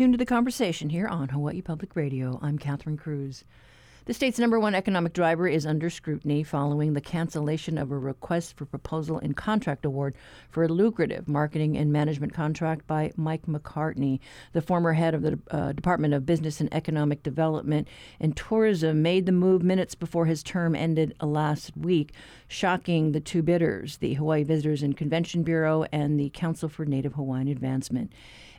Tuned to the conversation here on Hawaii Public Radio. I'm Catherine Cruz. The state's number one economic driver is under scrutiny following the cancellation of a request for proposal and contract award for a lucrative marketing and management contract by Mike McCartney, the former head of the uh, Department of Business and Economic Development and Tourism, made the move minutes before his term ended last week, shocking the two bidders, the Hawaii Visitors and Convention Bureau and the Council for Native Hawaiian Advancement.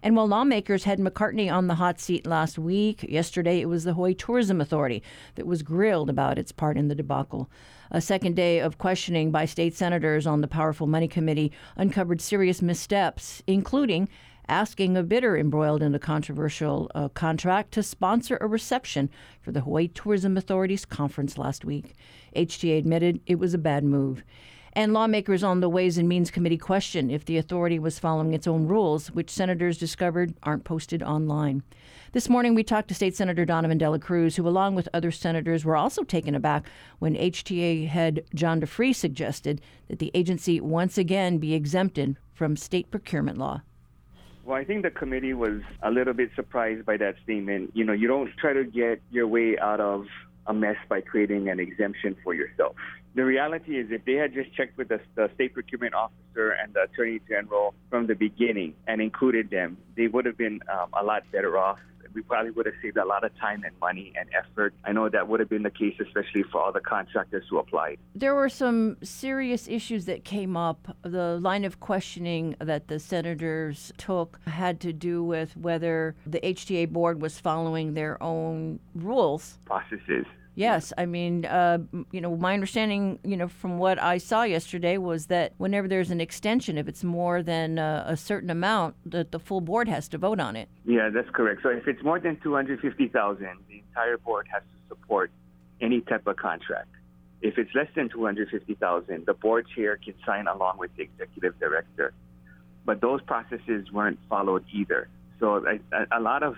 And while lawmakers had McCartney on the hot seat last week, yesterday it was the Hawaii Tourism Authority that was grilled about its part in the debacle. A second day of questioning by state senators on the Powerful Money Committee uncovered serious missteps, including asking a bidder embroiled in a controversial uh, contract to sponsor a reception for the Hawaii Tourism Authority's conference last week. HTA admitted it was a bad move. And lawmakers on the Ways and Means Committee question if the authority was following its own rules, which senators discovered aren't posted online. This morning, we talked to State Senator Donovan Dela Cruz, who, along with other senators, were also taken aback when HTA head John De Fries suggested that the agency once again be exempted from state procurement law. Well, I think the committee was a little bit surprised by that statement. You know, you don't try to get your way out of a mess by creating an exemption for yourself. The reality is, if they had just checked with the, the, state procurement officer and the attorney general from the beginning and included them, they would have been um, a lot better off. We probably would have saved a lot of time and money and effort. I know that would have been the case, especially for all the contractors who applied. There were some serious issues that came up. The line of questioning that the senators took had to do with whether the HTA board was following their own rules, processes Yes, I mean, uh, you know, my understanding, you know, from what I saw yesterday was that whenever there's an extension, if it's more than uh, a certain amount, that the full board has to vote on it. Yeah, that's correct. So if it's more than two hundred fifty thousand, the entire board has to support any type of contract. If it's less than two hundred fifty thousand, the board chair can sign along with the executive director. But those processes weren't followed either. So a, a lot of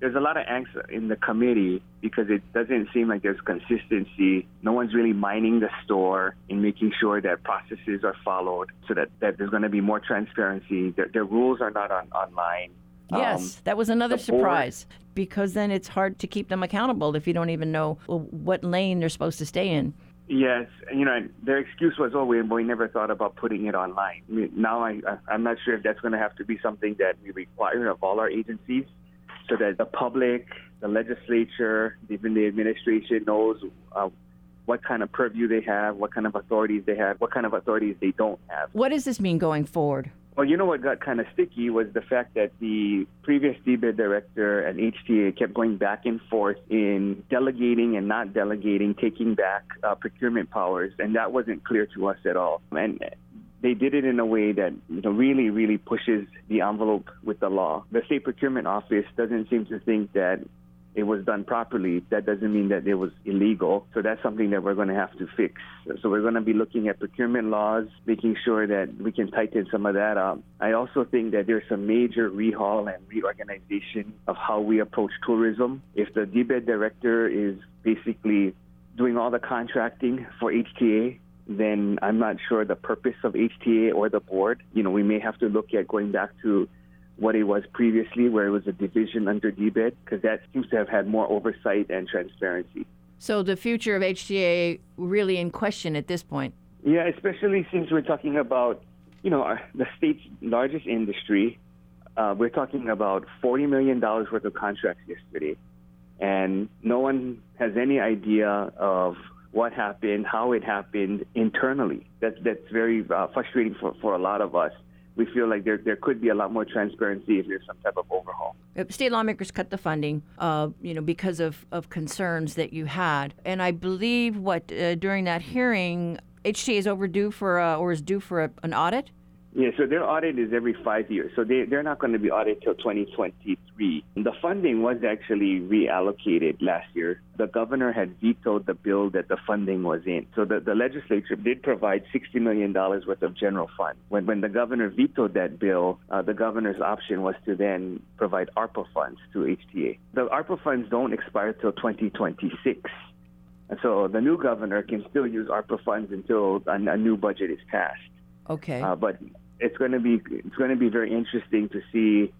there's a lot of angst in the committee because it doesn't seem like there's consistency. No one's really mining the store and making sure that processes are followed so that, that there's going to be more transparency. The, the rules are not on, online. Yes, um, that was another surprise board, because then it's hard to keep them accountable if you don't even know what lane they're supposed to stay in. Yes, you know their excuse was, "Oh, we, we never thought about putting it online." I mean, now I, I'm not sure if that's going to have to be something that we require of all our agencies so that the public, the legislature, even the administration knows uh, what kind of purview they have, what kind of authorities they have, what kind of authorities they don't have. What does this mean going forward? Well, you know what got kind of sticky was the fact that the previous DBED director and HTA kept going back and forth in delegating and not delegating, taking back uh, procurement powers, and that wasn't clear to us at all. And they did it in a way that you know really really pushes the envelope with the law. The state procurement office doesn't seem to think that it was done properly. That doesn't mean that it was illegal. So that's something that we're going to have to fix. So we're going to be looking at procurement laws, making sure that we can tighten some of that up. I also think that there's some major rehaul and reorganization of how we approach tourism. If the DBED director is basically doing all the contracting for HTA, then I'm not sure the purpose of HTA or the board. You know, we may have to look at going back to what it was previously, where it was a division under DBED, because that seems to have had more oversight and transparency. So the future of HTA really in question at this point. Yeah, especially since we're talking about, you know, our, the state's largest industry. Uh, we're talking about $40 million worth of contracts yesterday. And no one has any idea of what happened, how it happened internally. That's that's very uh, frustrating for, for a lot of us. We feel like there there could be a lot more transparency if there's some type of overhaul. State lawmakers cut the funding, uh, you know, because of, of concerns that you had, and I believe what uh, during that hearing, HTA is overdue for or is due for a, an audit. Yeah, so their audit is every five years. So they, they're not going to be audited till 2023. The funding was actually reallocated last year. The governor had vetoed the bill that the funding was in. So the, the legislature did provide $60 million worth of general fund. When, when the governor vetoed that bill, uh, the governor's option was to then provide ARPA funds to HTA. The ARPA funds don't expire till 2026. And so the new governor can still use ARPA funds until a, a new budget is passed. Okay. Uh, but it's going to be it's going to be very interesting to see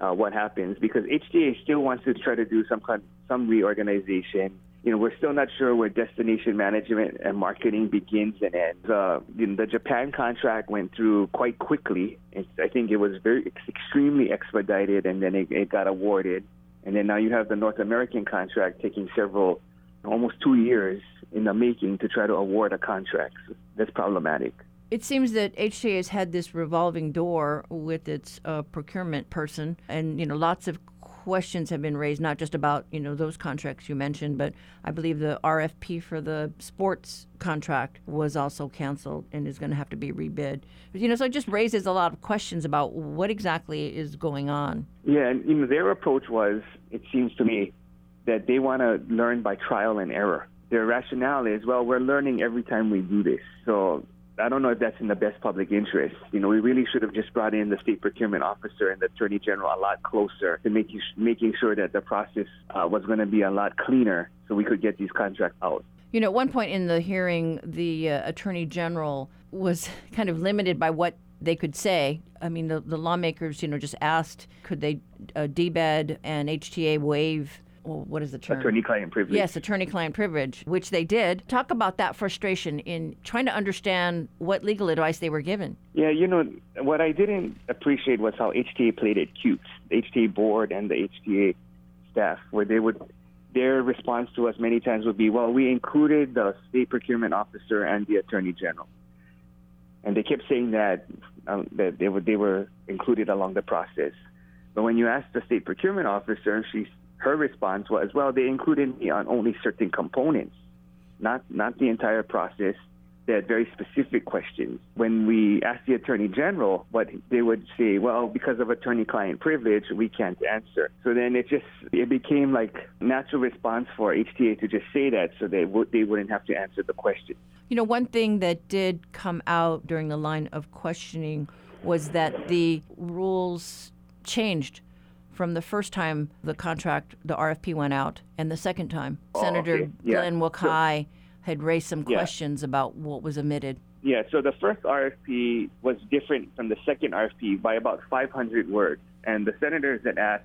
uh, what happens because HTA still wants to try to do some kind some reorganization. You know, we're still not sure where destination management and marketing begins and ends. Uh, you know, the Japan contract went through quite quickly. It's, I think it was very extremely expedited, and then it, it got awarded. And then now you have the North American contract taking several, almost two years in the making to try to award a contract. That's problematic. It seems that HTA has had this revolving door with its uh, procurement person, and you know, lots of questions have been raised, not just about you know those contracts you mentioned, but I believe the RFP for the sports contract was also canceled and is going to have to be rebid. You know, so it just raises a lot of questions about what exactly is going on. Yeah, and you know, their approach was, it seems to me, that they want to learn by trial and error. Their rationale is, well, we're learning every time we do this. So I don't know if that's in the best public interest. You know, we really should have just brought in the state procurement officer and the attorney general a lot closer to making making sure that the process uh, was going to be a lot cleaner, so we could get these contracts out. You know, at one point in the hearing, the uh, attorney general was kind of limited by what they could say. I mean, the, the lawmakers, you know, just asked could they uh, DBED and HTA waive well, what is the term? Attorney-client privilege. Yes, attorney-client privilege, which they did. Talk about that frustration in trying to understand what legal advice they were given. Yeah, you know, what I didn't appreciate was how HTA played it cute. The HTA board and the HTA staff, where they would, their response to us many times would be, well, we included the state procurement officer and the attorney general. And they kept saying that, um, that they were, they were included along the process. But when you ask the state procurement officer, she her response was, well, they included me on only certain components, not not the entire process. They had very specific questions. When we asked the attorney general, what they would say, well, because of attorney-client privilege, we can't answer. So then it just it became like natural response for HTA to just say that, so they would they wouldn't have to answer the question. You know, one thing that did come out during the line of questioning was that the rules changed from the first time the contract, the RFP went out, and the second time. Oh, Senator okay. yeah. Glenn Wakai had raised some Yeah. questions about what was omitted. Yeah, so the first RFP was different from the second RFP by about 500 words. And the senators had asked,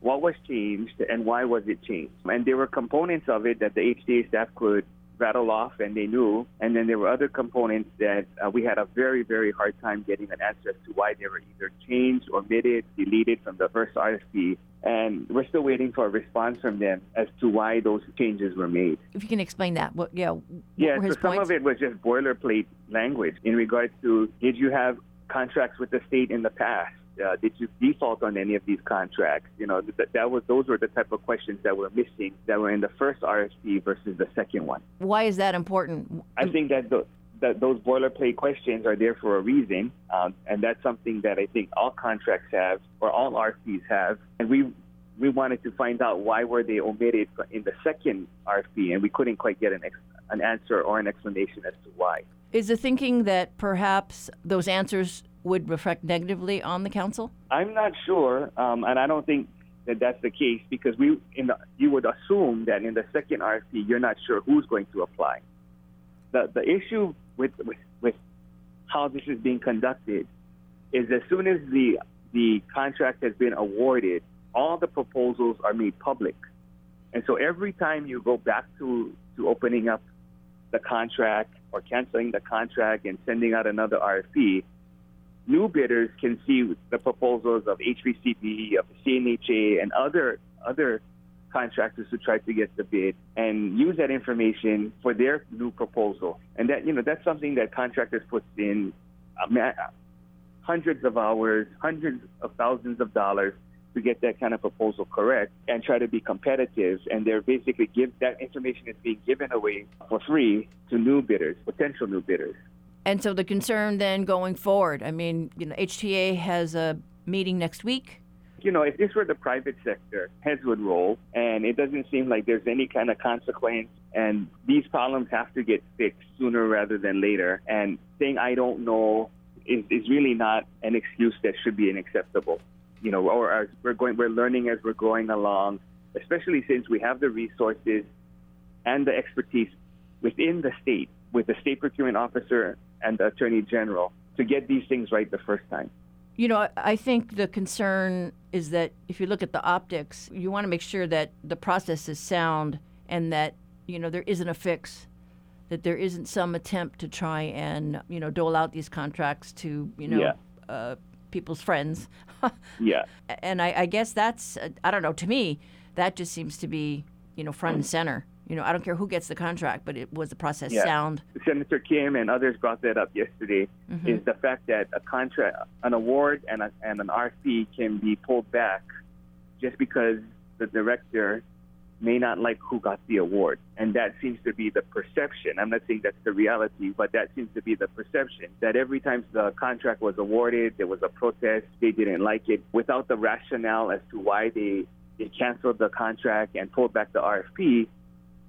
what was changed and why was it changed? And there were components of it that the HTA staff could rattle off and they knew. And then there were other components that uh, we had a very, very hard time getting an answer as to why they were either changed, omitted, deleted from the first RFP. And we're still waiting for a response from them as to why those changes were made. If you can explain that, what yeah, what Yeah, so some points? of it was just boilerplate language in regards to did you have contracts with the state in the past? Uh, did you default on any of these contracts? You know, that, that was those were the type of questions that were missing that were in the first RFP versus the second one. Why is that important? I think that, th- that those boilerplate questions are there for a reason, um, and that's something that I think all contracts have or all RFPs have, and we. We wanted to find out why were they omitted in the second RFP, and we couldn't quite get an ex- an answer or an explanation as to why. Is the thinking that perhaps those answers would reflect negatively on the council? I'm not sure, um, and I don't think that that's the case because we, in the, you would assume that in the second RFP, you're not sure who's going to apply. The the issue with with, with how this is being conducted is as soon as the the contract has been awarded, all the proposals are made public, and so every time you go back to to opening up the contract or canceling the contract and sending out another RFP, new bidders can see the proposals of HVCB, of CNHA, and other other contractors who try to get the bid and use that information for their new proposal. And that you know that's something that contractors put in uh, hundreds of hours, hundreds of thousands of dollars to get that kind of proposal correct and try to be competitive. And they're basically give that information is being given away for free to new bidders, potential new bidders. And so the concern then going forward, I mean, you know, HTA has a meeting next week. you know, if this were the private sector, heads would roll, and it doesn't seem like there's any kind of consequence. And these problems have to get fixed sooner rather than later. And saying I don't know is, is really not an excuse that should be unacceptable. You know, or as we're going, we're learning as we're going along, especially since we have the resources and the expertise within the state, with the state procurement officer and the attorney general, to get these things right the first time. You know, I- think the concern is that if you look at the optics, you want to make sure that the process is sound and that you know there isn't a fix, that there isn't some attempt to try and you know dole out these contracts to you know Yeah. uh, people's friends. Yeah. and I, I guess that's uh, I don't know. To me, that just seems to be you know front and center. You know, I don't care who gets the contract, but it was the process Yeah. sound. Senator Kim and others brought that up yesterday. Mm-hmm. Is the fact that a contract, an award, and, a, and an RFP can be pulled back just because the director may not like who got the award, and that seems to be the perception. I'm not saying that's the reality, but that seems to be the perception that every time the contract was awarded, there was a protest. They didn't like it without the rationale as to why they they canceled the contract and pulled back the RFP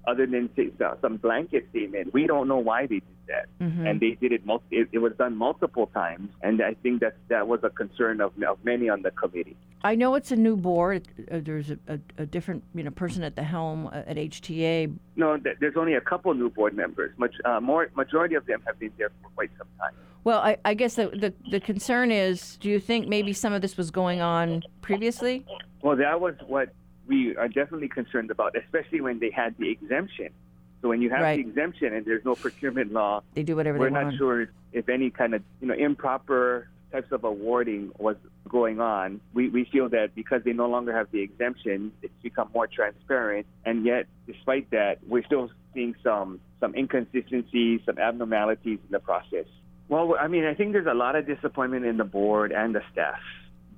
other than say, some blanket statement. We don't know why they did that, Mm-hmm. and they did it, mul- it. It was done multiple times, and I think that that was a concern of, of many on the committee. I know it's a new board. Uh, there's a, a, a different you know person at the helm uh, at HTA. No, th- there's only a couple new board members. Much uh, more majority of them have been there for quite some time. Well, I, I guess the, the the concern is, do you think maybe some of this was going on previously? Well, that was what we are definitely concerned about, especially when they had the exemption. So when you have Right. the exemption and there's no procurement law, They do whatever we're not want. sure if any kind of you know improper types of awarding was going on. We we feel that because they no longer have the exemption, it's become more transparent. And yet, despite that, we're still seeing some some inconsistencies, some abnormalities in the process. Well, I mean, I think there's a lot of disappointment in the board and the staff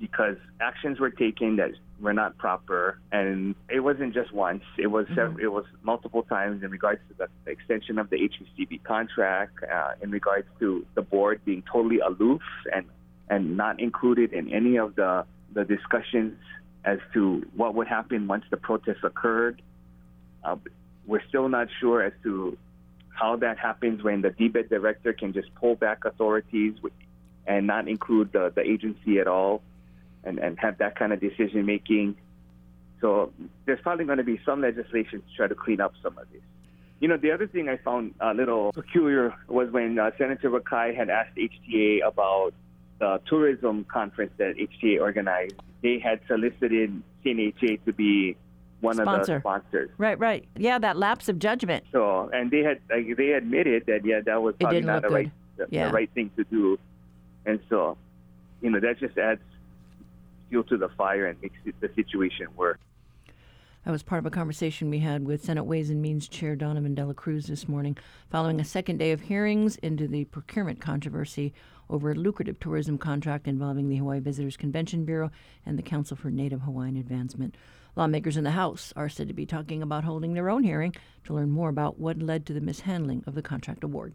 because actions were taken that were not proper, and it wasn't just once. It was sev- it was multiple times in regards to the extension of the HVCB contract, uh, in regards to the board being totally aloof and and not included in any of the the discussions as to what would happen once the protests occurred. Uh, we're still not sure as to how that happens when the DBED director can just pull back authorities and not include the, the agency at all and, and have that kind of decision making. So there's probably going to be some legislation to try to clean up some of this. You know, the other thing I found a little peculiar was when uh, Senator Wakai had asked HTA about the tourism conference that HTA organized. They had solicited CNHA to be one of the sponsors. Right, right. Yeah, that lapse of judgment. So, and they had like, they admitted that yeah, that was probably not the right the, Yeah. the right thing to do, and so, you know, that just adds fuel to the fire and makes the situation worse. That was part of a conversation we had with Senate Ways and Means Chair Donovan Dela Cruz this morning, following a second day of hearings into the procurement controversy over a lucrative tourism contract involving the Hawaii Visitors Convention Bureau and the Council for Native Hawaiian Advancement. Lawmakers in the House are said to be talking about holding their own hearing to learn more about what led to the mishandling of the contract award.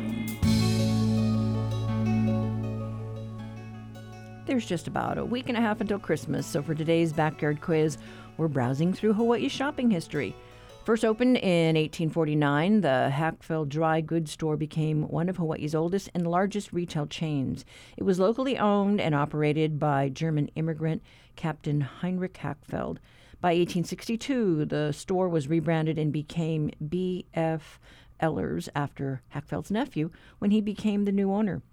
There's just about a week and a half until Christmas, so for today's backyard quiz, we're browsing through Hawaii's shopping history. First opened in 1849, the Hackfeld Dry Goods Store became one of Hawaii's oldest and largest retail chains. It was locally owned and operated by German immigrant Captain Heinrich Hackfeld. By 1862, the store was rebranded and became B.F. Ehlers after Hackfeld's nephew when he became the new owner.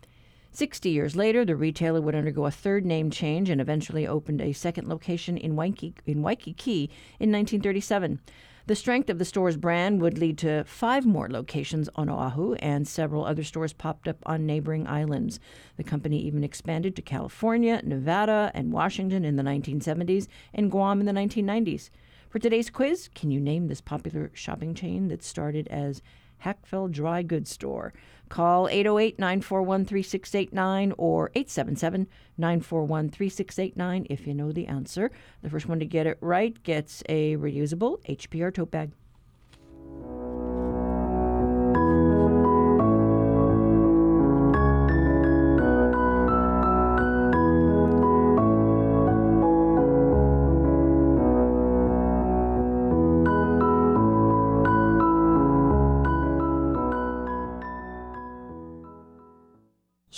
60 years later, the retailer would undergo a third name change and eventually opened a second location in Waikiki, in Waikiki in 1937. The strength of the store's brand would lead to five more locations on Oahu, and several other stores popped up on neighboring islands. The company even expanded to California, Nevada, and Washington in the 1970s, and Guam in the 1990s. For today's quiz, can you name this popular shopping chain that started as Hackfeld Dry Goods Store? Call 808 941 3689 or 877 941 3689 if you know the answer. The first one to get it right gets a reusable HPR tote bag.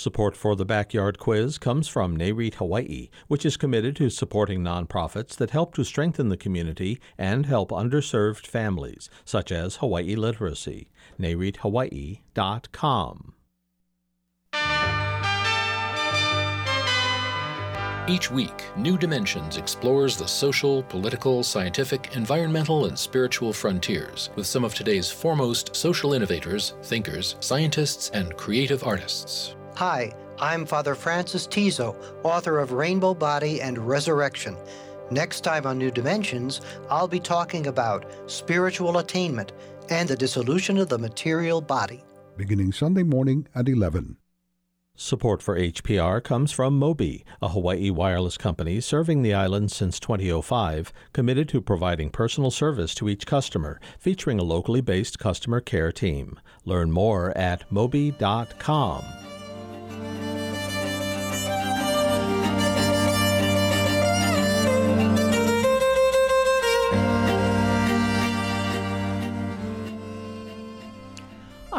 Support for the Backyard Quiz comes from NAREIT Hawaii, which is committed to supporting nonprofits that help to strengthen the community and help underserved families, such as Hawaii Literacy. NAREITHawaii.com. Each week, New Dimensions explores the social, political, scientific, environmental, and spiritual frontiers with some of today's foremost social innovators, thinkers, scientists, and creative artists. Hi, I'm Father Francis Tiso, author of Rainbow Body and Resurrection. Next time on New Dimensions, I'll be talking about spiritual attainment and the dissolution of the material body. Beginning Sunday morning at 11. Support for HPR comes from Mobi, a Hawaii wireless company serving the island since 2005, committed to providing personal service to each customer, featuring a locally based customer care team. Learn more at mobi.com.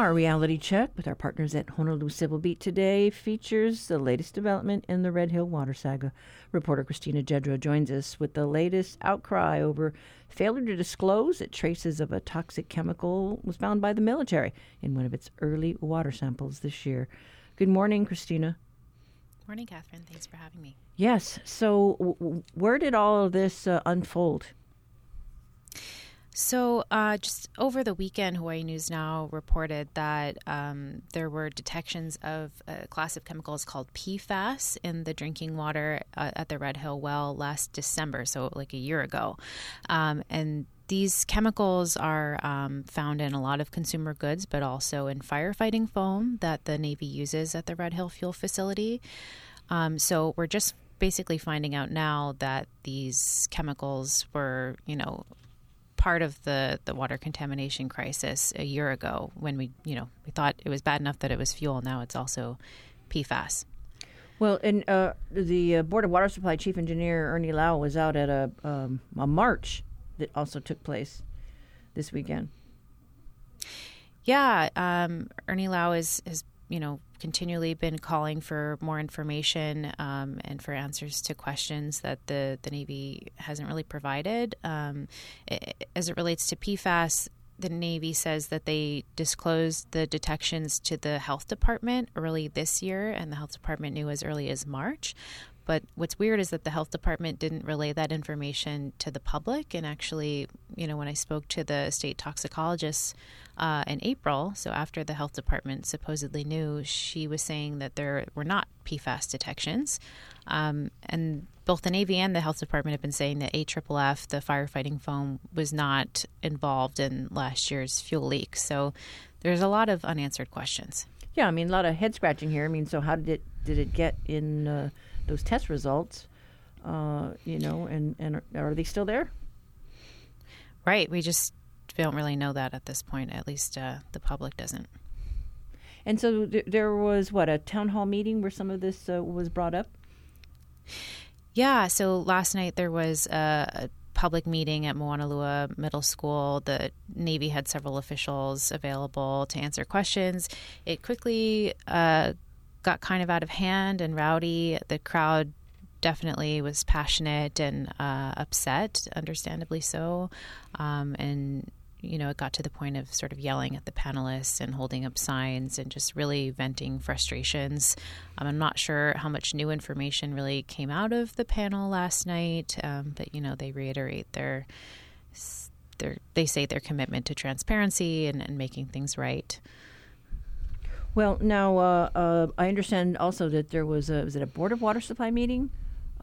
Our reality check with our partners at Honolulu Civil Beat today features the latest development in the Red Hill water saga. Reporter Christina Jedra joins us with the latest outcry over failure to disclose that traces of a toxic chemical was found by the military in one of its early water samples this year. Good morning, Christina. Morning, Catherine. Thanks for having me. Yes. So, w- where did all of this uh, unfold? So, uh, just over the weekend, Hawaii News Now reported that um, there were detections of a class of chemicals called PFAS in the drinking water uh, at the Red Hill well last December, so like a year ago. Um, and these chemicals are um, found in a lot of consumer goods, but also in firefighting foam that the Navy uses at the Red Hill Fuel Facility. Um, so, we're just basically finding out now that these chemicals were, you know, part of the, the water contamination crisis a year ago when we, you know, we thought it was bad enough that it was fuel. Now it's also PFAS. Well, and uh, the uh, Board of Water Supply Chief Engineer Ernie Lau was out at a, um, a march that also took place this weekend. Yeah, um, Ernie Lau is, is, you know, continually been calling for more information um, and for answers to questions that the, the Navy hasn't really provided. Um, it, as it relates to PFAS, the Navy says that they disclosed the detections to the health department early this year, and the health department knew as early as March. But what's weird is that the health department didn't relay that information to the public. And actually, you know, when I spoke to the state toxicologist uh, in April, so after the health department supposedly knew, she was saying that there were not PFAS detections. Um, and both the Navy and the health department have been saying that AFFF, the firefighting foam, was not involved in last year's fuel leak. So there's a lot of unanswered questions. Yeah, I mean, a lot of head scratching here. I mean, so how did it did it get in? Uh, those test results, uh, you know, and, and are, are, they still there? Right. We just don't really know that at this point. At least uh, the public doesn't. And so th- there was what a town hall meeting where some of this uh, was brought up. Yeah. So last night there was a, a public meeting at Moanalua Middle School. The Navy had several officials available to answer questions. It quickly uh, got kind of out of hand and rowdy. The crowd definitely was passionate and uh, upset, understandably so. Um, and, you know, it got to the point of sort of yelling at the panelists and holding up signs and just really venting frustrations. Um, I'm not sure how much new information really came out of the panel last night, um, but, you know, they reiterate their. They say their commitment to transparency and, and making things right. Well, now uh, uh, I understand also that there was a was it a board of water supply meeting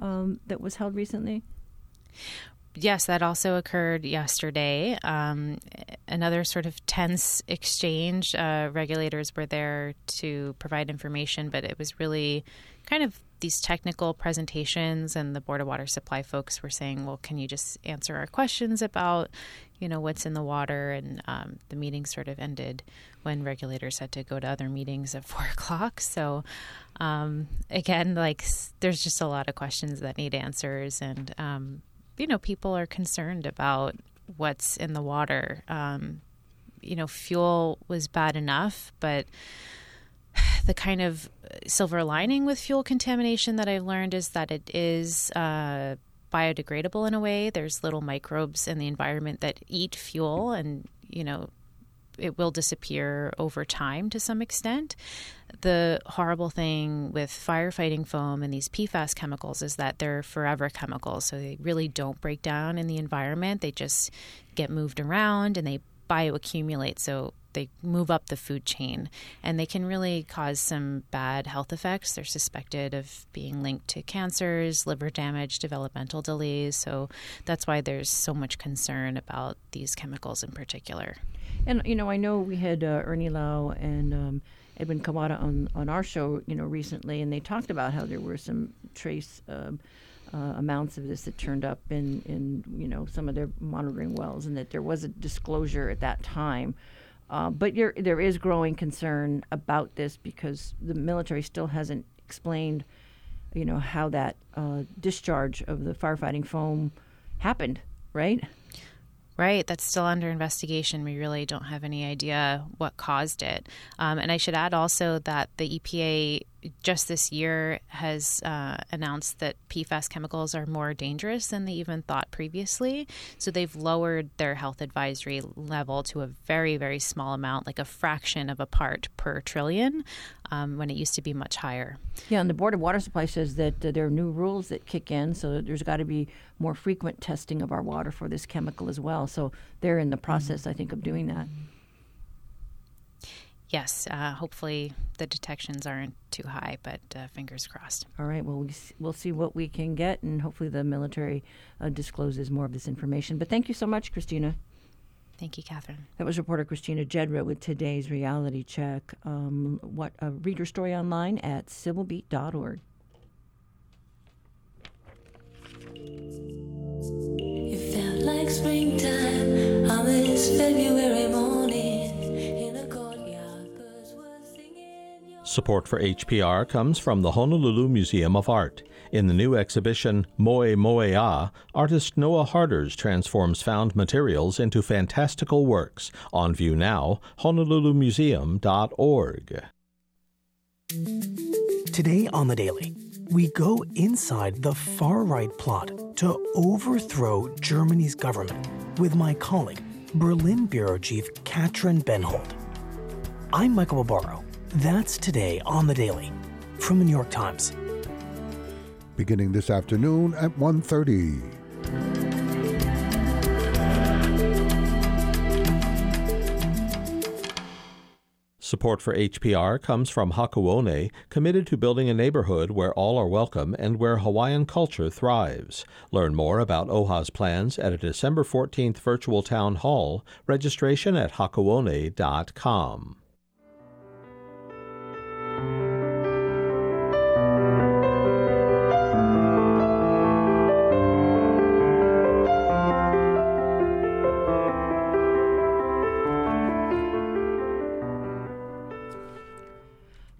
um, that was held recently. yes, that also occurred yesterday. Um, another sort of tense exchange. Uh, regulators were there to provide information, but it was really kind of these technical presentations. And the Board of Water Supply folks were saying, "Well, can you just answer our questions about, you know, what's in the water?" And um, the meeting sort of ended when regulators had to go to other meetings at four o'clock. So, um, again, like there's just a lot of questions that need answers, and um, you know, people are concerned about what's in the water. Um, you know, fuel was bad enough, but the kind of silver lining with fuel contamination that I've learned is that it is uh, biodegradable in a way. There's little microbes in the environment that eat fuel, and you know, it will disappear over time to some extent. The horrible thing with firefighting foam and these PFAS chemicals is that they're forever chemicals. So they really don't break down in the environment. They just get moved around and they bioaccumulate. So they move up the food chain and they can really cause some bad health effects. They're suspected of being linked to cancers, liver damage, developmental delays. So that's why there's so much concern about these chemicals in particular. And you know, I know we had uh, Ernie Lau and um, Erwin Kawata on on our show, you know, recently, and they talked about how there were some trace. Uh, uh, amounts of this that turned up in, in you know some of their monitoring wells, and that there was a disclosure at that time. Uh, but there is growing concern about this because the military still hasn't explained, you know, how that uh, discharge of the firefighting foam happened, right? Right, that's still under investigation. We really don't have any idea what caused it. Um, and I should add also that the EPA just this year has uh, announced that PFAS chemicals are more dangerous than they even thought previously. So they've lowered their health advisory level to a very, very small amount, like a fraction of a part per trillion, um, when it used to be much higher. Yeah, and the Board of Water Supply says that uh, there are new rules that kick in, so there's got to be more frequent testing of our water for this chemical as well. So they're in the process, mm-hmm. I think, of doing that yes, uh, hopefully the detections aren't too high, but uh, fingers crossed. All right. Well, we'll see what we can get, and hopefully the military uh, discloses more of this information. But thank you so much, Christina. Thank you, Catherine. That was reporter Christina Jedra with today's reality check. Um, what a reader story online at civilbeat.org. It felt like springtime on this February morning. Support for HPR comes from the Honolulu Museum of Art. In the new exhibition Moe Moe'a, artist Noah Harders transforms found materials into fantastical works. On view now, honolulumuseum.org. Today on The Daily, we go inside the far right plot to overthrow Germany's government with my colleague, Berlin Bureau Chief Katrin Bennhold. I'm Michael Barbaro that's today on the Daily from the New York Times. Beginning this afternoon at 1:30. Support for HPR comes from Hakuone, committed to building a neighborhood where all are welcome and where Hawaiian culture thrives. Learn more about OHA's plans at a December 14th virtual town hall. Registration at hakuone.com.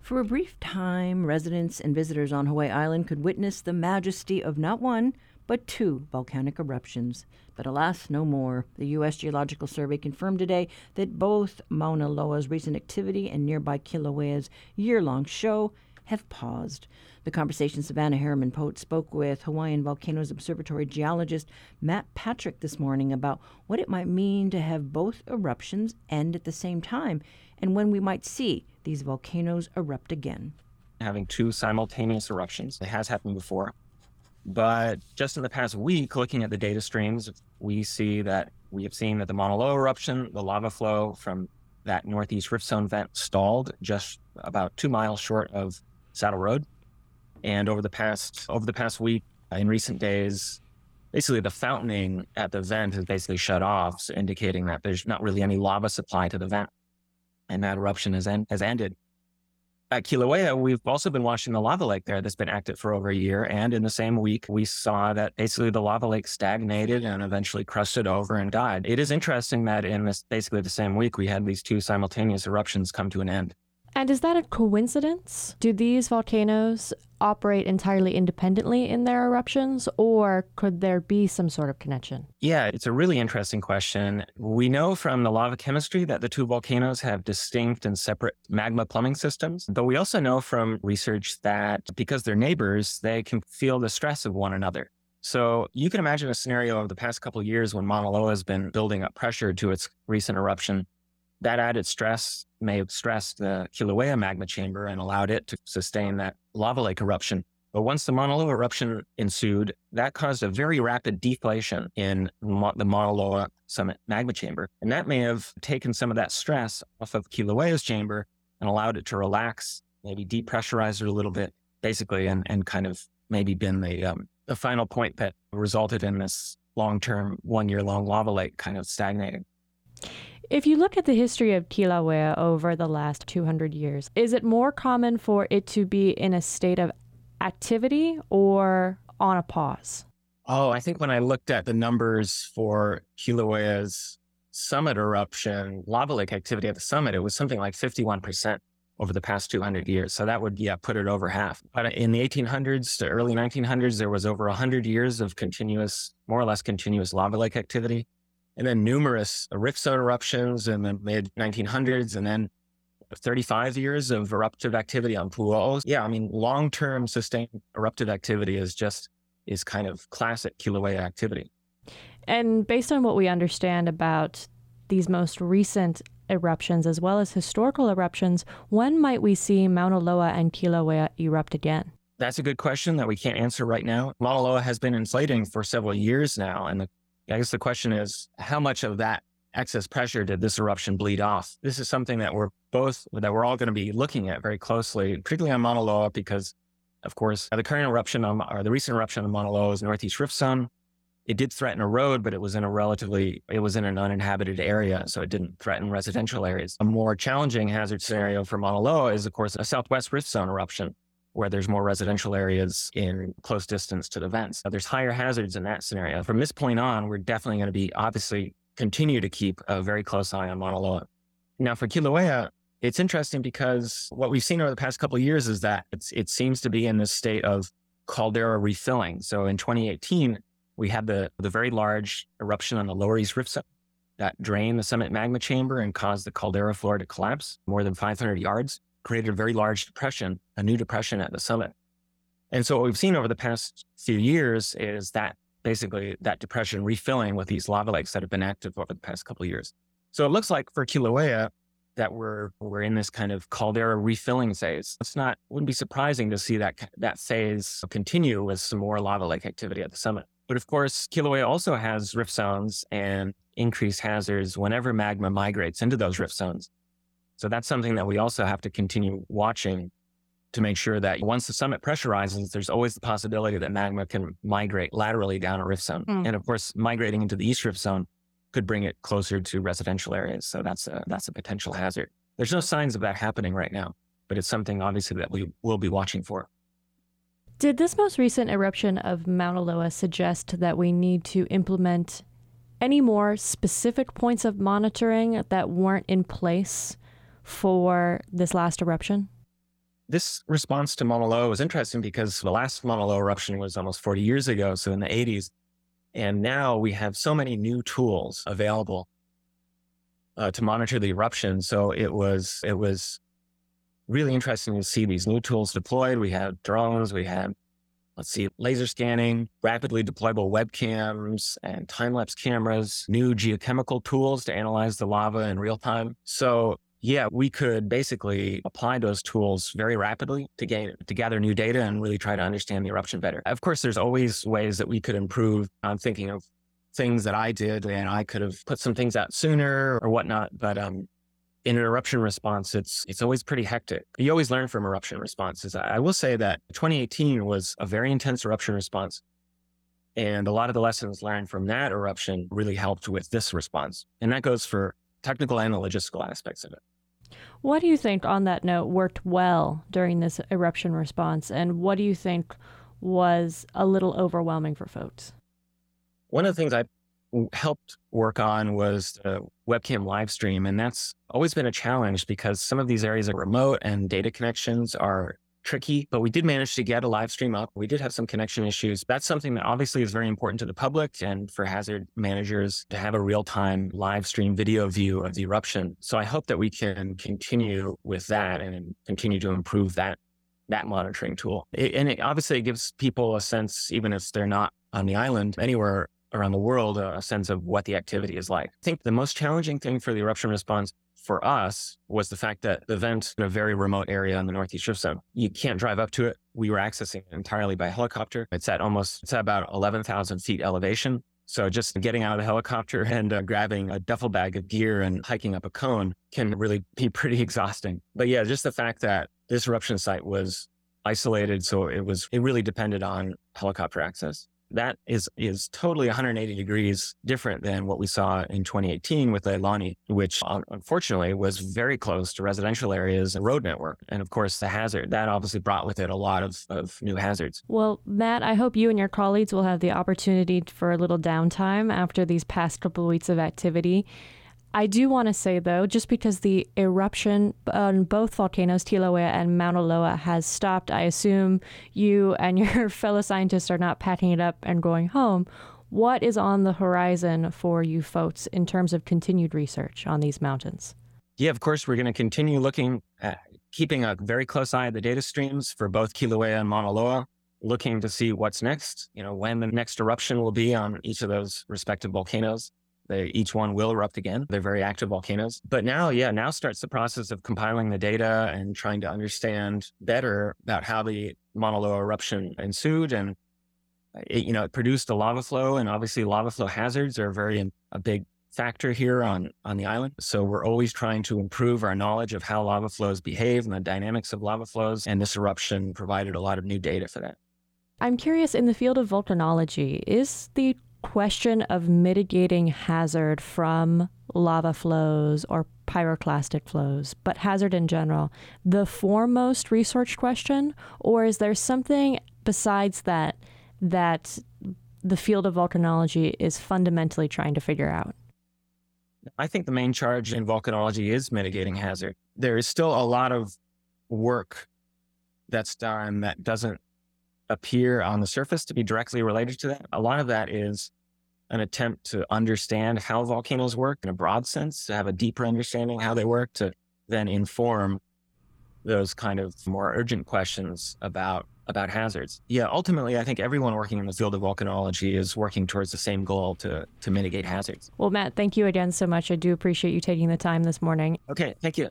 For a brief time, residents and visitors on Hawaii Island could witness the majesty of not one, but two volcanic eruptions. But alas, no more. The U.S. Geological Survey confirmed today that both Mauna Loa's recent activity and nearby Kilauea's year long show have paused. The conversation Savannah Harriman Pote spoke with Hawaiian Volcanoes Observatory geologist Matt Patrick this morning about what it might mean to have both eruptions end at the same time and when we might see these volcanoes erupt again. Having two simultaneous eruptions, it has happened before. But just in the past week, looking at the data streams, we see that we have seen that the Mauna Loa eruption, the lava flow from that northeast rift zone vent stalled just about two miles short of Saddle Road. And over the past over the past week, in recent days, basically the fountaining at the vent is basically shut off, so indicating that there's not really any lava supply to the vent. And that eruption has, en- has ended. At Kilauea, we've also been watching the lava lake there that's been active for over a year. And in the same week, we saw that basically the lava lake stagnated and eventually crusted over and died. It is interesting that in this basically the same week, we had these two simultaneous eruptions come to an end. And is that a coincidence? Do these volcanoes operate entirely independently in their eruptions, or could there be some sort of connection? Yeah, it's a really interesting question. We know from the lava chemistry that the two volcanoes have distinct and separate magma plumbing systems, but we also know from research that because they're neighbors, they can feel the stress of one another. So you can imagine a scenario of the past couple of years when Mauna Loa has been building up pressure to its recent eruption that added stress may have stressed the Kilauea magma chamber and allowed it to sustain that lava lake eruption. But once the Mauna Loa eruption ensued, that caused a very rapid deflation in the Mauna Loa summit magma chamber. And that may have taken some of that stress off of Kilauea's chamber and allowed it to relax, maybe depressurize it a little bit, basically, and, and kind of maybe been the, um, the final point that resulted in this long term, one year long lava lake kind of stagnating. If you look at the history of Kilauea over the last 200 years, is it more common for it to be in a state of activity or on a pause? Oh, I think when I looked at the numbers for Kilauea's summit eruption, lava lake activity at the summit, it was something like 51% over the past 200 years. So that would, yeah, put it over half. But in the 1800s to early 1900s, there was over 100 years of continuous, more or less continuous lava lake activity and then numerous rift zone eruptions in the mid 1900s, and then 35 years of eruptive activity on Pu'o'o. Yeah, I mean, long term sustained eruptive activity is just is kind of classic Kilauea activity. And based on what we understand about these most recent eruptions as well as historical eruptions, when might we see Mauna Loa and Kilauea erupt again? That's a good question that we can't answer right now. Mauna Loa has been inflating for several years now, and the I guess the question is how much of that excess pressure did this eruption bleed off? This is something that we're both, that we're all going to be looking at very closely, particularly on Mauna Loa, because of course, the current eruption on, or the recent eruption on Mauna Loa is Northeast Rift Zone. It did threaten a road, but it was in a relatively, it was in an uninhabited area, so it didn't threaten residential areas. A more challenging hazard scenario for Mauna Loa is, of course, a Southwest Rift Zone eruption, where there's more residential areas in close distance to the vents. Now, there's higher hazards in that scenario. From this point on, we're definitely going to be obviously continue to keep a very close eye on Mauna Loa. Now, for Kilauea, it's interesting because what we've seen over the past couple of years is that it seems to be in this state of caldera refilling. So in 2018, we had the, the very large eruption on the Lower East Rift Zone that drained the summit magma chamber and caused the caldera floor to collapse more than 500 yards created a very large depression, a new depression at the summit. And so what we've seen over the past few years is that basically that depression refilling with these lava lakes that have been active over the past couple of years. So it looks like for Kilauea that we're we're in this kind of caldera refilling phase. It's not wouldn't be surprising to see that that phase continue with some more lava lake activity at the summit. But of course, Kilauea also has rift zones and increased hazards whenever magma migrates into those rift zones. So that's something that we also have to continue watching to make sure that once the summit pressurizes, there's always the possibility that magma can migrate laterally down a rift zone. Mm. And of course, migrating into the east rift zone could bring it closer to residential areas. So that's a, that's a potential hazard. There's no signs of that happening right now, but it's something obviously that we will be watching for. Did this most recent eruption of Mauna Loa suggest that we need to implement any more specific points of monitoring that weren't in place for this last eruption? This response to Mauna Loa was interesting because the last Mauna Loa eruption was almost 40 years ago, so in the 80s. And now we have so many new tools available uh, to monitor the eruption. So it was it was really interesting to see these new tools deployed. We had drones, we had let's see, laser scanning, rapidly deployable webcams and time lapse cameras, new geochemical tools to analyze the lava in real time. So yeah, we could basically apply those tools very rapidly to gain to gather new data and really try to understand the eruption better. Of course, there's always ways that we could improve. I'm thinking of things that I did and I could have put some things out sooner or whatnot. But um, in an eruption response, it's it's always pretty hectic. You always learn from eruption responses. I will say that 2018 was a very intense eruption response. And a lot of the lessons learned from that eruption really helped with this response. And that goes for technical and the logistical aspects of it. What do you think, on that note, worked well during this eruption response? And what do you think was a little overwhelming for folks? One of the things I helped work on was the webcam live stream. And that's always been a challenge because some of these areas are remote and data connections are tricky, but we did manage to get a live stream up. We did have some connection issues. That's something that obviously is very important to the public and for hazard managers to have a real time live stream video view of the eruption. So I hope that we can continue with that and continue to improve that that monitoring tool. It, and it obviously gives people a sense, even if they're not on the island, anywhere around the world, a sense of what the activity is like. I think the most challenging thing for the eruption response for us was the fact that the vent in a very remote area in the Northeast Rift Zone. You can't drive up to it. We were accessing it entirely by helicopter. It's at almost, it's at about 11,000 feet elevation. So just getting out of the helicopter and uh, grabbing a duffel bag of gear and hiking up a cone can really be pretty exhausting. But yeah, just the fact that this eruption site was isolated, so it was it really depended on helicopter access that is is totally 180 degrees different than what we saw in 2018 with Leilani, which unfortunately was very close to residential areas and road network. And of course, the hazard that obviously brought with it a lot of, of new hazards. Well, Matt, I hope you and your colleagues will have the opportunity for a little downtime after these past couple of weeks of activity. I do want to say, though, just because the eruption on both volcanoes, Kilauea and Mauna Loa, has stopped, I assume you and your fellow scientists are not packing it up and going home. What is on the horizon for you folks in terms of continued research on these mountains? Yeah, of course, we're going to continue looking at keeping a very close eye at the data streams for both Kilauea and Mauna Loa, looking to see what's next, you know, when the next eruption will be on each of those respective volcanoes. They, each one will erupt again. They're very active volcanoes. But now, yeah, now starts the process of compiling the data and trying to understand better about how the Mauna Loa eruption ensued. And, uh, it, you know, it produced a lava flow. And obviously, lava flow hazards are very um, a big factor here on, on the island. So we're always trying to improve our knowledge of how lava flows behave and the dynamics of lava flows. And this eruption provided a lot of new data for that. I'm curious in the field of volcanology, is the question of mitigating hazard from lava flows or pyroclastic flows, but hazard in general, the foremost research question? Or is there something besides that that the field of volcanology is fundamentally trying to figure out? I think the main charge in volcanology is mitigating hazard. There is still a lot of work that's done that doesn't appear on the surface to be directly related to that. A lot of that is an attempt to understand how volcanoes work in a broad sense, to have a deeper understanding how they work, to then inform those kind of more urgent questions about about hazards. Yeah, ultimately, I think everyone working in the field of volcanology is working towards the same goal to to mitigate hazards. Well, Matt, thank you again so much. I do appreciate you taking the time this morning. Okay, thank you.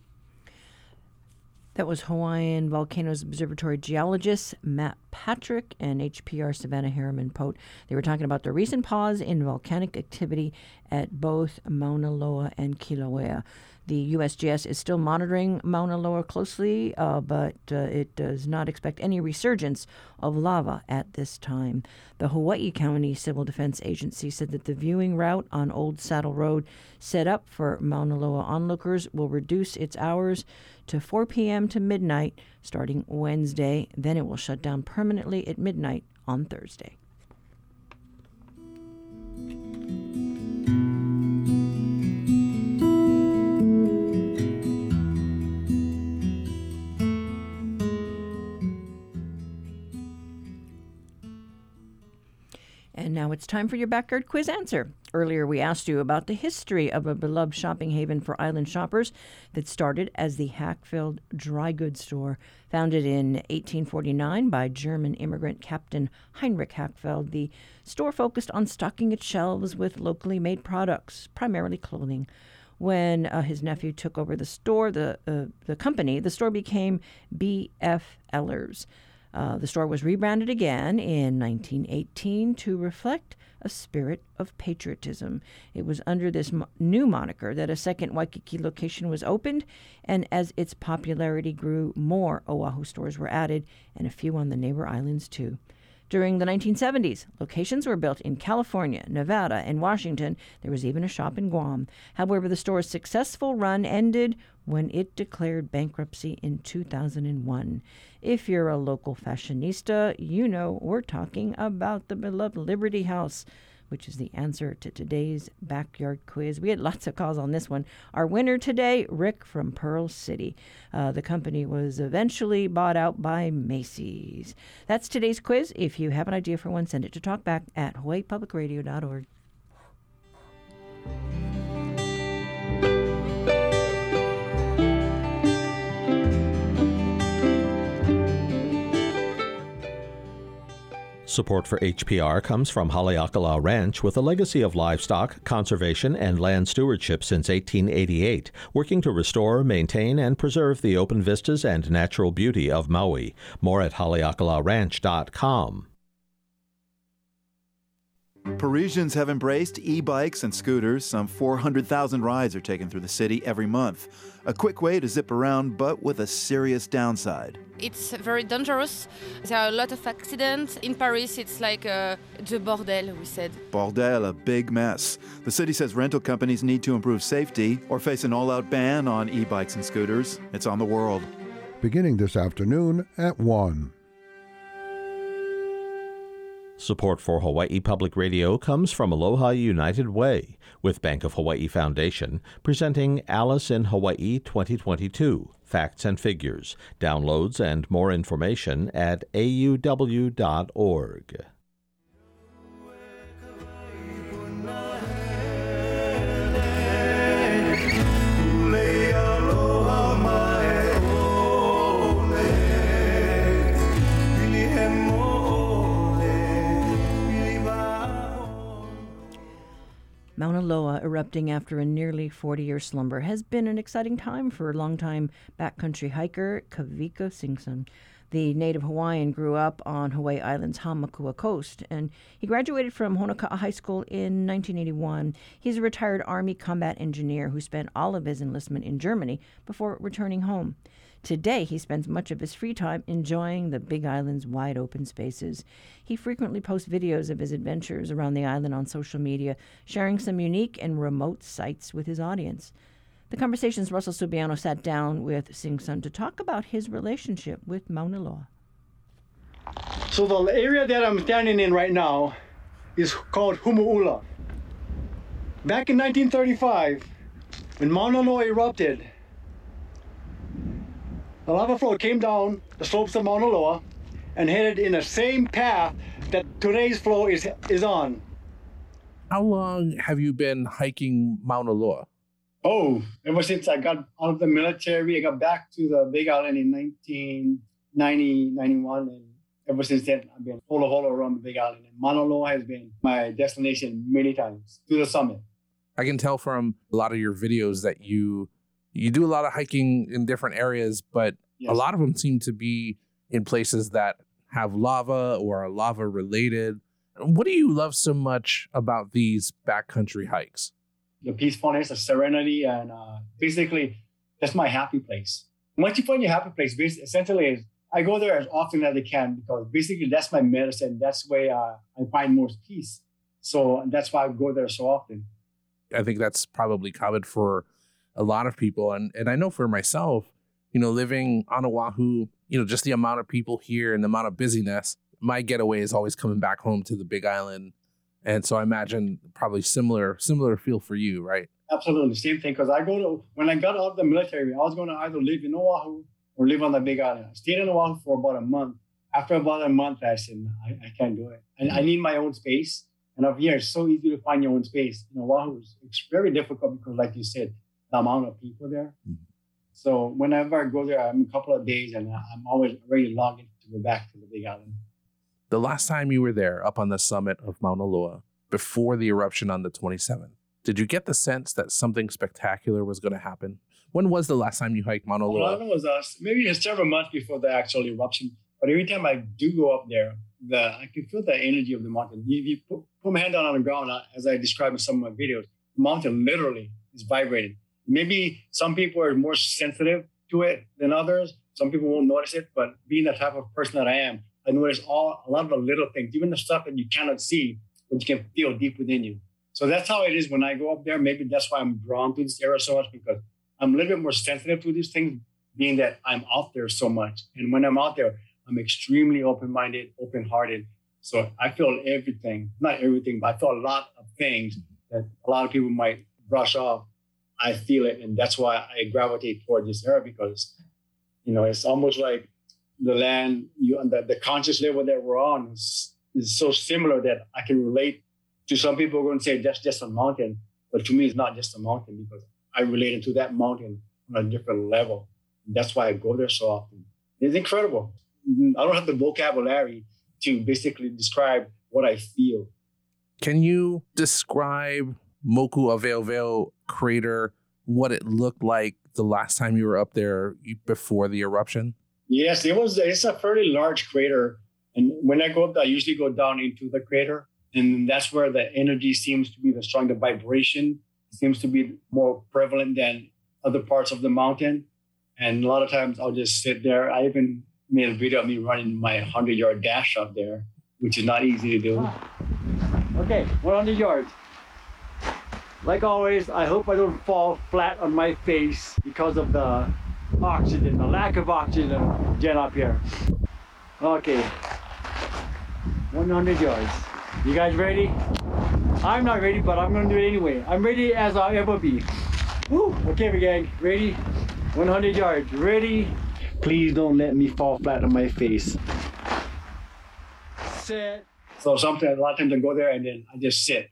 That was Hawaiian Volcanoes Observatory geologist Matt Patrick and HPR Savannah Harriman Pote. They were talking about the recent pause in volcanic activity at both Mauna Loa and Kilauea. The USGS is still monitoring Mauna Loa closely, uh, but uh, it does not expect any resurgence of lava at this time. The Hawaii County Civil Defense Agency said that the viewing route on Old Saddle Road, set up for Mauna Loa onlookers, will reduce its hours to 4 p.m. to midnight starting Wednesday. Then it will shut down permanently at midnight on Thursday. And now it's time for your backyard quiz answer. Earlier, we asked you about the history of a beloved shopping haven for island shoppers that started as the Hackfeld Dry Goods Store. Founded in 1849 by German immigrant Captain Heinrich Hackfeld, the store focused on stocking its shelves with locally made products, primarily clothing. When uh, his nephew took over the store, the uh, the company, the store became B.F. Ehlers. Uh, the store was rebranded again in 1918 to reflect a spirit of patriotism. It was under this mo- new moniker that a second Waikiki location was opened, and as its popularity grew, more Oahu stores were added, and a few on the neighbor islands too. During the 1970s, locations were built in California, Nevada, and Washington. There was even a shop in Guam. However, the store's successful run ended when it declared bankruptcy in 2001. If you're a local fashionista, you know we're talking about the beloved Liberty House which is the answer to today's backyard quiz. We had lots of calls on this one. Our winner today, Rick from Pearl City. Uh, the company was eventually bought out by Macy's. That's today's quiz. If you have an idea for one, send it to talkback at hawaiipublicradio.org. Support for HPR comes from Haleakala Ranch with a legacy of livestock, conservation, and land stewardship since 1888, working to restore, maintain, and preserve the open vistas and natural beauty of Maui. More at haleakalaranch.com. Parisians have embraced e bikes and scooters. Some 400,000 rides are taken through the city every month. A quick way to zip around, but with a serious downside. It's very dangerous. There are a lot of accidents. In Paris, it's like uh, the bordel, we said. Bordel, a big mess. The city says rental companies need to improve safety or face an all out ban on e bikes and scooters. It's on the world. Beginning this afternoon at 1. Support for Hawaii Public Radio comes from Aloha United Way, with Bank of Hawaii Foundation presenting Alice in Hawaii 2022 Facts and Figures. Downloads and more information at auw.org. Mauna Loa erupting after a nearly 40 year slumber has been an exciting time for longtime backcountry hiker Kavika Singson. The native Hawaiian grew up on Hawaii Island's Hamakua coast, and he graduated from Honoka'a High School in 1981. He's a retired Army combat engineer who spent all of his enlistment in Germany before returning home. Today, he spends much of his free time enjoying the Big Island's wide open spaces. He frequently posts videos of his adventures around the island on social media, sharing some unique and remote sights with his audience. The conversations Russell Subiono sat down with Singson to talk about his relationship with Mauna Loa. So the area that I'm standing in right now is called Humu'ula. Back in 1935, when Mauna Loa erupted, the lava flow came down the slopes of Mauna Loa and headed in the same path that today's flow is is on. How long have you been hiking Mauna Loa? Oh, ever since I got out of the military, I got back to the Big Island in 1990, 91, and ever since then, I've been all all around the Big Island. And Mauna Loa has been my destination many times to the summit. I can tell from a lot of your videos that you you do a lot of hiking in different areas, but yes. a lot of them seem to be in places that have lava or are lava related. What do you love so much about these backcountry hikes? The peacefulness, the serenity, and uh, basically, that's my happy place. Once you find your happy place, essentially, is I go there as often as I can because basically that's my medicine. That's where uh, I find most peace. So that's why I go there so often. I think that's probably common for a lot of people. And and I know for myself, you know, living on Oahu, you know, just the amount of people here and the amount of busyness, my getaway is always coming back home to the Big Island. And so I imagine probably similar similar feel for you, right? Absolutely, same thing. Because I go to when I got out of the military, I was going to either live in Oahu or live on the Big Island. I stayed in Oahu for about a month. After about a month, I said, I, I can't do it. I, I need my own space. And up here, it's so easy to find your own space. In Oahu, it's very difficult because, like you said, the amount of people there. Mm-hmm. So whenever I go there, I'm a couple of days and I'm always ready longing to go back to the Big Island. The last time you were there up on the summit of Mauna Loa, before the eruption on the 27th, did you get the sense that something spectacular was going to happen? When was the last time you hiked Mauna Loa? Well, it was uh, maybe several months before the actual eruption. But every time I do go up there, the I can feel the energy of the mountain. If you put, put my hand down on the ground, uh, as I described in some of my videos, the mountain literally is vibrating maybe some people are more sensitive to it than others. Some people won't notice it, but being the type of person that I am, I notice all a lot of the little things, even the stuff that you cannot see, but you can feel deep within you. So that's how it is when I go up there. Maybe that's why I'm drawn to this area so much because I'm a little bit more sensitive to these things, being that I'm out there so much. And when I'm out there, I'm extremely open-minded, open-hearted. So I feel everything, not everything, but I feel a lot of things that a lot of people might brush off. I feel it, and that's why I gravitate toward this area because, you know, it's almost like the land, you the, the conscious level that we're on is, is so similar that I can relate to some people. Are going to say that's just a mountain, but to me, it's not just a mountain because I relate to that mountain on a different level. That's why I go there so often. It's incredible. Mm-hmm. I don't have the vocabulary to basically describe what I feel. Can you describe Mokuaweoweo crater, what it looked like the last time you were up there before the eruption? Yes, it was. It's a fairly large crater, and when I go up, I usually go down into the crater, and that's where the energy seems to be the strong. The vibration seems to be more prevalent than other parts of the mountain, and a lot of times I'll just sit there. I even made a video of me running my hundred yard dash up there, which is not easy to do. Okay, 100 yards. Like always, I hope I don't fall flat on my face because of the oxygen, the lack of oxygen gen up here. Okay, 100 yards. You guys ready? I'm not ready, but I'm gonna do it anyway. I'm ready as I'll ever be. Woo! Okay, we gang, ready? 100 yards, ready? Please don't let me fall flat on my face. Sit. So sometimes, a lot of times I go there and then I just sit.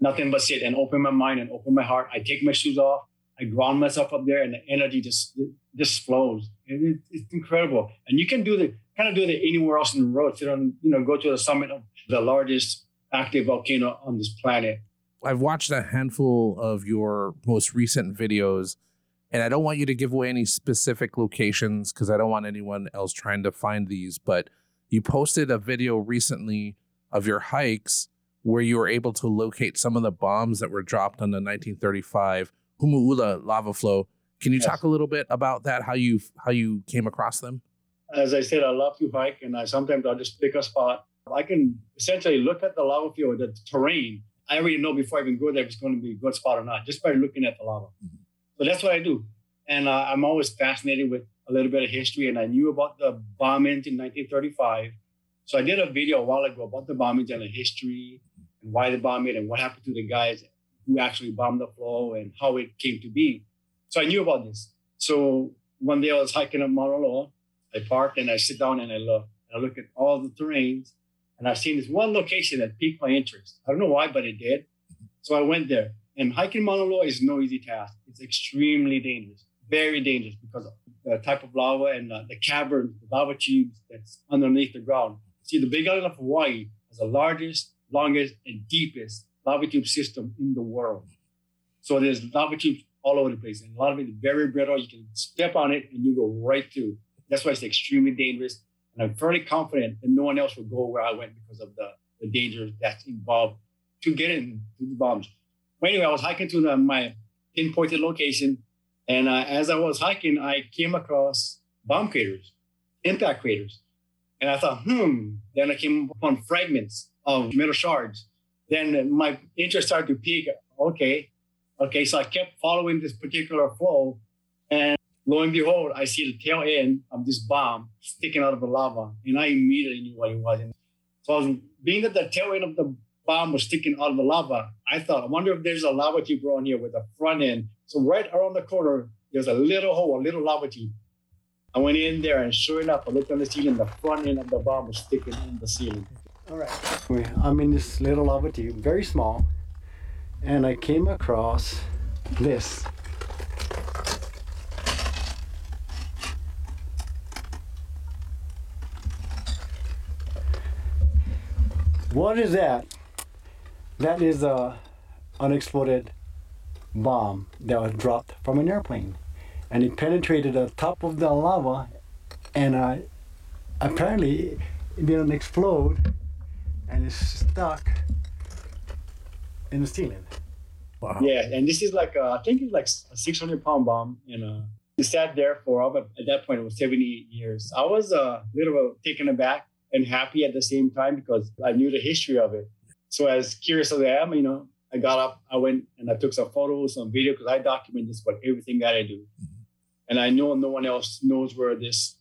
Nothing but sit and open my mind and open my heart. I take my shoes off. I ground myself up there and the energy just just flows. It, it's incredible. And you can do the kind of do that anywhere else in the road. Sit on, you know, go to the summit of the largest active volcano on this planet. I've watched a handful of your most recent videos, and I don't want you to give away any specific locations because I don't want anyone else trying to find these. But you posted a video recently of your hikes where you were able to locate some of the bombs that were dropped on the 1935 Humu'ula lava flow. Can you yes. talk a little bit about that? How you how you came across them? As I said, I love to hike, and I sometimes I'll just pick a spot. I can essentially look at the lava flow, the terrain. I already know before I even go there if it's going to be a good spot or not, just by looking at the lava. Mm-hmm. So that's what I do, and uh, I'm always fascinated with a little bit of history. And I knew about the bombings in 1935, so I did a video a while ago about the bombings and the history and why they bombed it and what happened to the guys who actually bombed the flow and how it came to be. So I knew about this. So one day I was hiking up Mauna Loa. I parked and I sit down and I look. And I look at all the terrains and I've seen this one location that piqued my interest. I don't know why, but it did. So I went there. And hiking Mauna Loa is no easy task. It's extremely dangerous, very dangerous because of the type of lava and uh, the cavern, the lava tubes that's underneath the ground. See, the Big Island of Hawaii has the largest, longest, and deepest lava tube system in the world. So there's lava tubes all over the place, and a lot of it is very brittle. You can step on it and you go right through. That's why it's extremely dangerous. And I'm fairly confident that no one else will go where I went because of the, the dangers that's involved to get into the bombs. But anyway, I was hiking to my pinpointed location, and uh, as I was hiking, I came across bomb craters, impact craters. And I thought, hmm. Then I came upon fragments of metal shards then my interest started to peak. Okay, okay. So I kept following this particular flow, and lo and behold, I see the tail end of this bomb sticking out of the lava, and I immediately knew what it was. And so was being that the tail end of the bomb was sticking out of the lava. I thought, I wonder if there's a lava tube around here with a front end. So right around the corner, there's a little hole, a little lava tube. I went in there, and sure enough, I looked on the ceiling. The front end of the bomb was sticking in the ceiling. All right. I'm in this little lava tube, very small, and I came across this. What is that? That is a unexploded bomb that was dropped from an airplane, and it penetrated the top of the lava, and uh, apparently it didn't explode and it's stuck in the ceiling. Wow. Yeah, and this is like uh, I think it's like a 600 pound bomb, and uh, it sat there for but at that point it was 78 years. I was uh, a little bit taken aback and happy at the same time because I knew the history of it. So as curious as I am, you know, I got up, I went and I took some photos, some video because I document this about everything that I do. And I know no one else knows where this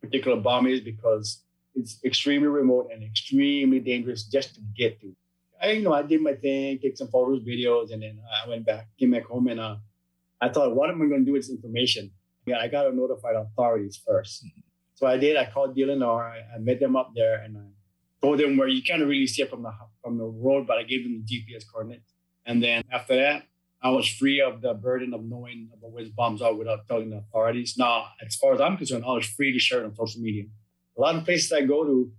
particular bomb is because it's extremely remote and extremely dangerous just to get to. I, you know, I did my thing, take some photos, videos, and then I went back, came back home, and uh, I thought, what am I going to do with this information? Yeah, I got to notify the authorities 1st So I did. I called DLNR. I, I met them up there, and I told them where you can't really see it from the from the road, but I gave them the GPS coordinates. And then after that, I was free of the burden of knowing about where the bombs are without telling the authorities. Now, as far as I'm concerned, I was free to share it on social media. A lot of places I go to,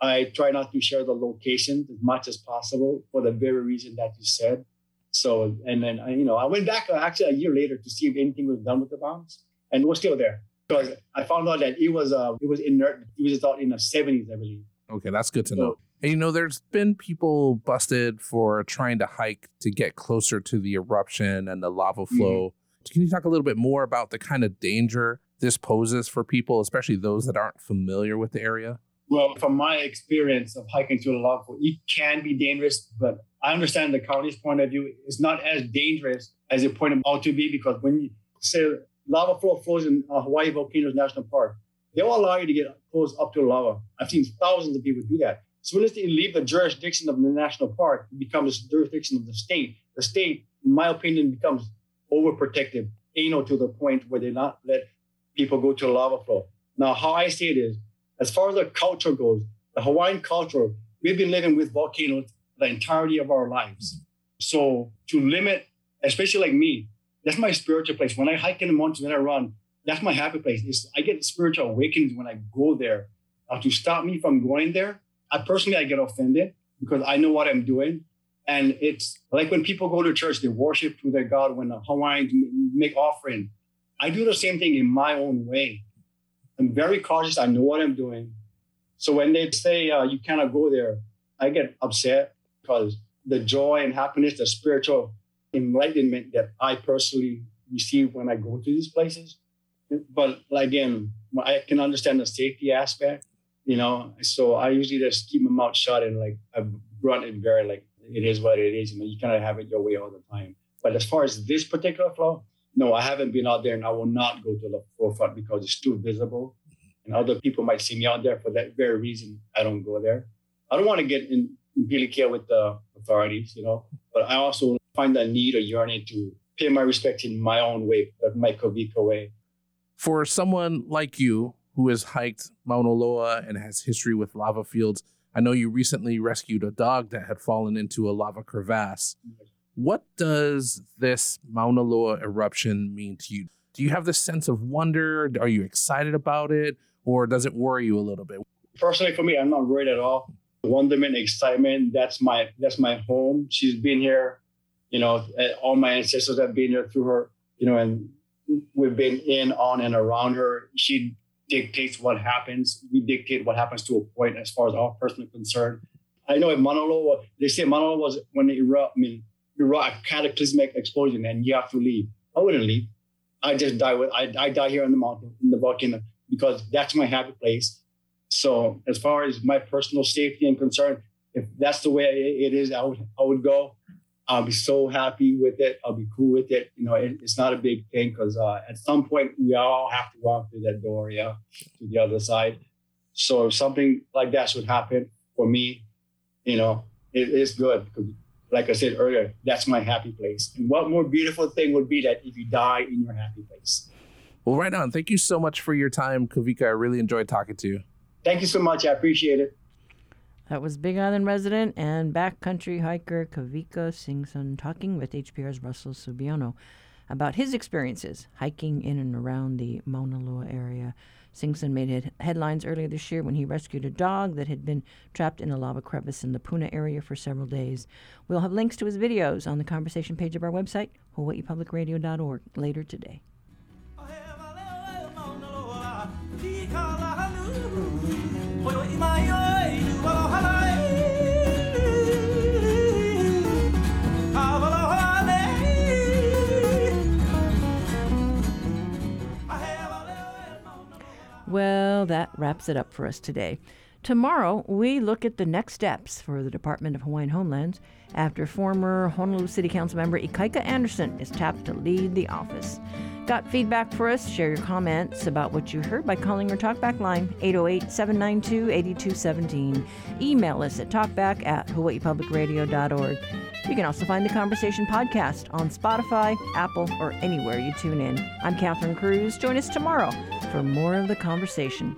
I try not to share the location as much as possible for the very reason that you said. So, and then, you know, I went back actually a year later to see if anything was done with the bombs, and it was still there because I found out that it was uh, it was inert. It was out in the 70s, I believe. Okay, that's good to know. And you know, there's been people busted for trying to hike to get closer to the eruption and the lava flow. Mm-hmm. Can you talk a little bit more about the kind of danger this poses for people, especially those that aren't familiar with the area? Well, from my experience of hiking through the lava flow, it can be dangerous, but I understand the county's point of view. It's not as dangerous as it pointed out to be because when you say lava flow flows in uh, Hawaii Volcanoes National Park, they will allow you to get close up to the lava. I've seen thousands of people do that. So as they leave the jurisdiction of the national park, it becomes the jurisdiction of the state. The state, in my opinion, becomes overprotective, anal to the point where they not let people go to lava flow. Now, how I see it is, as far as the culture goes, the Hawaiian culture, we've been living with volcanoes the entirety of our lives. So to limit, especially like me, that's my spiritual place. When I hike in the mountains, when I run, that's my happy place. It's, I get spiritual awakenings when I go there. Now, to stop me from going there, I personally I get offended because I know what I'm doing. And it's like when people go to church, they worship to their God. When the Hawaiians make offering, I do the same thing in my own way. I'm very cautious. I know what I'm doing. So when they say uh, you cannot go there, I get upset because the joy and happiness, the spiritual enlightenment that I personally receive when I go to these places. But again, I can understand the safety aspect, you know. So I usually just keep my mouth shut and like I run it very like it is what it is. You know, you of have it your way all the time. But as far as this particular flow, no, I haven't been out there and I will not go to the forefront because it's too visible. And other people might see me out there for that very reason. I don't go there. I don't want to get in, in care with the authorities, you know, but I also find that need or yearning to pay my respect in my own way, my Kawika way. For someone like you who has hiked Mauna Loa and has history with lava fields, I know you recently rescued a dog that had fallen into a lava crevasse. What does this Mauna Loa eruption mean to you? Do you have this sense of wonder? Are you excited about it? Or does it worry you a little bit? Personally, for me, I'm not worried at all. Wonderment, excitement, that's my that's my home. She's been here, you know, eh, all my ancestors have been here through her, you know, and we've been in, on, and around her. She dictates what happens. We dictate what happens to a point as far as our personal concern. I know in Mauna Loa, they say Mauna Loa was when it erupted, I mean, a cataclysmic explosion and you have to leave. I wouldn't leave. I just die with I, I die here on the mountain in the volcano because that's my happy place. So as far as my personal safety and concern, if that's the way it is, I would I would go. I'll be so happy with it. I'll be cool with it. You know, it, it's not a big thing because uh, at some point we all have to walk through that door, yeah, to the other side. So if something like that should happen for me, you know, it is good because, like I said earlier, that's my happy place. And what more beautiful thing would be that if you die in your happy place? Well, right on. Thank you so much for your time, Kavika. I really enjoyed talking to you. Thank you so much. I appreciate it. That was Big Island resident and backcountry hiker Kawika Singson talking with HPR's Russell Subiono about his experiences hiking in and around the Mauna Loa area. Singson made headlines earlier this year when he rescued a dog that had been trapped in a lava crevice in the Puna area for several days. We'll have links to his videos on the conversation page of our website, hawaiipublicradio.org, later today. Well, that wraps it up for us today. Tomorrow, we look at the next steps for the Department of Hawaiian Homelands after former Honolulu City Council member Ikaika Anderson is tapped to lead the office. Got feedback for us? Share your comments about what you heard by calling our talkback line 808 792 8217. Email us at talkback at hawaiipublicradio.org. You can also find the conversation podcast on Spotify, Apple, or anywhere you tune in. I'm Catherine Cruz. Join us tomorrow for more of the conversation.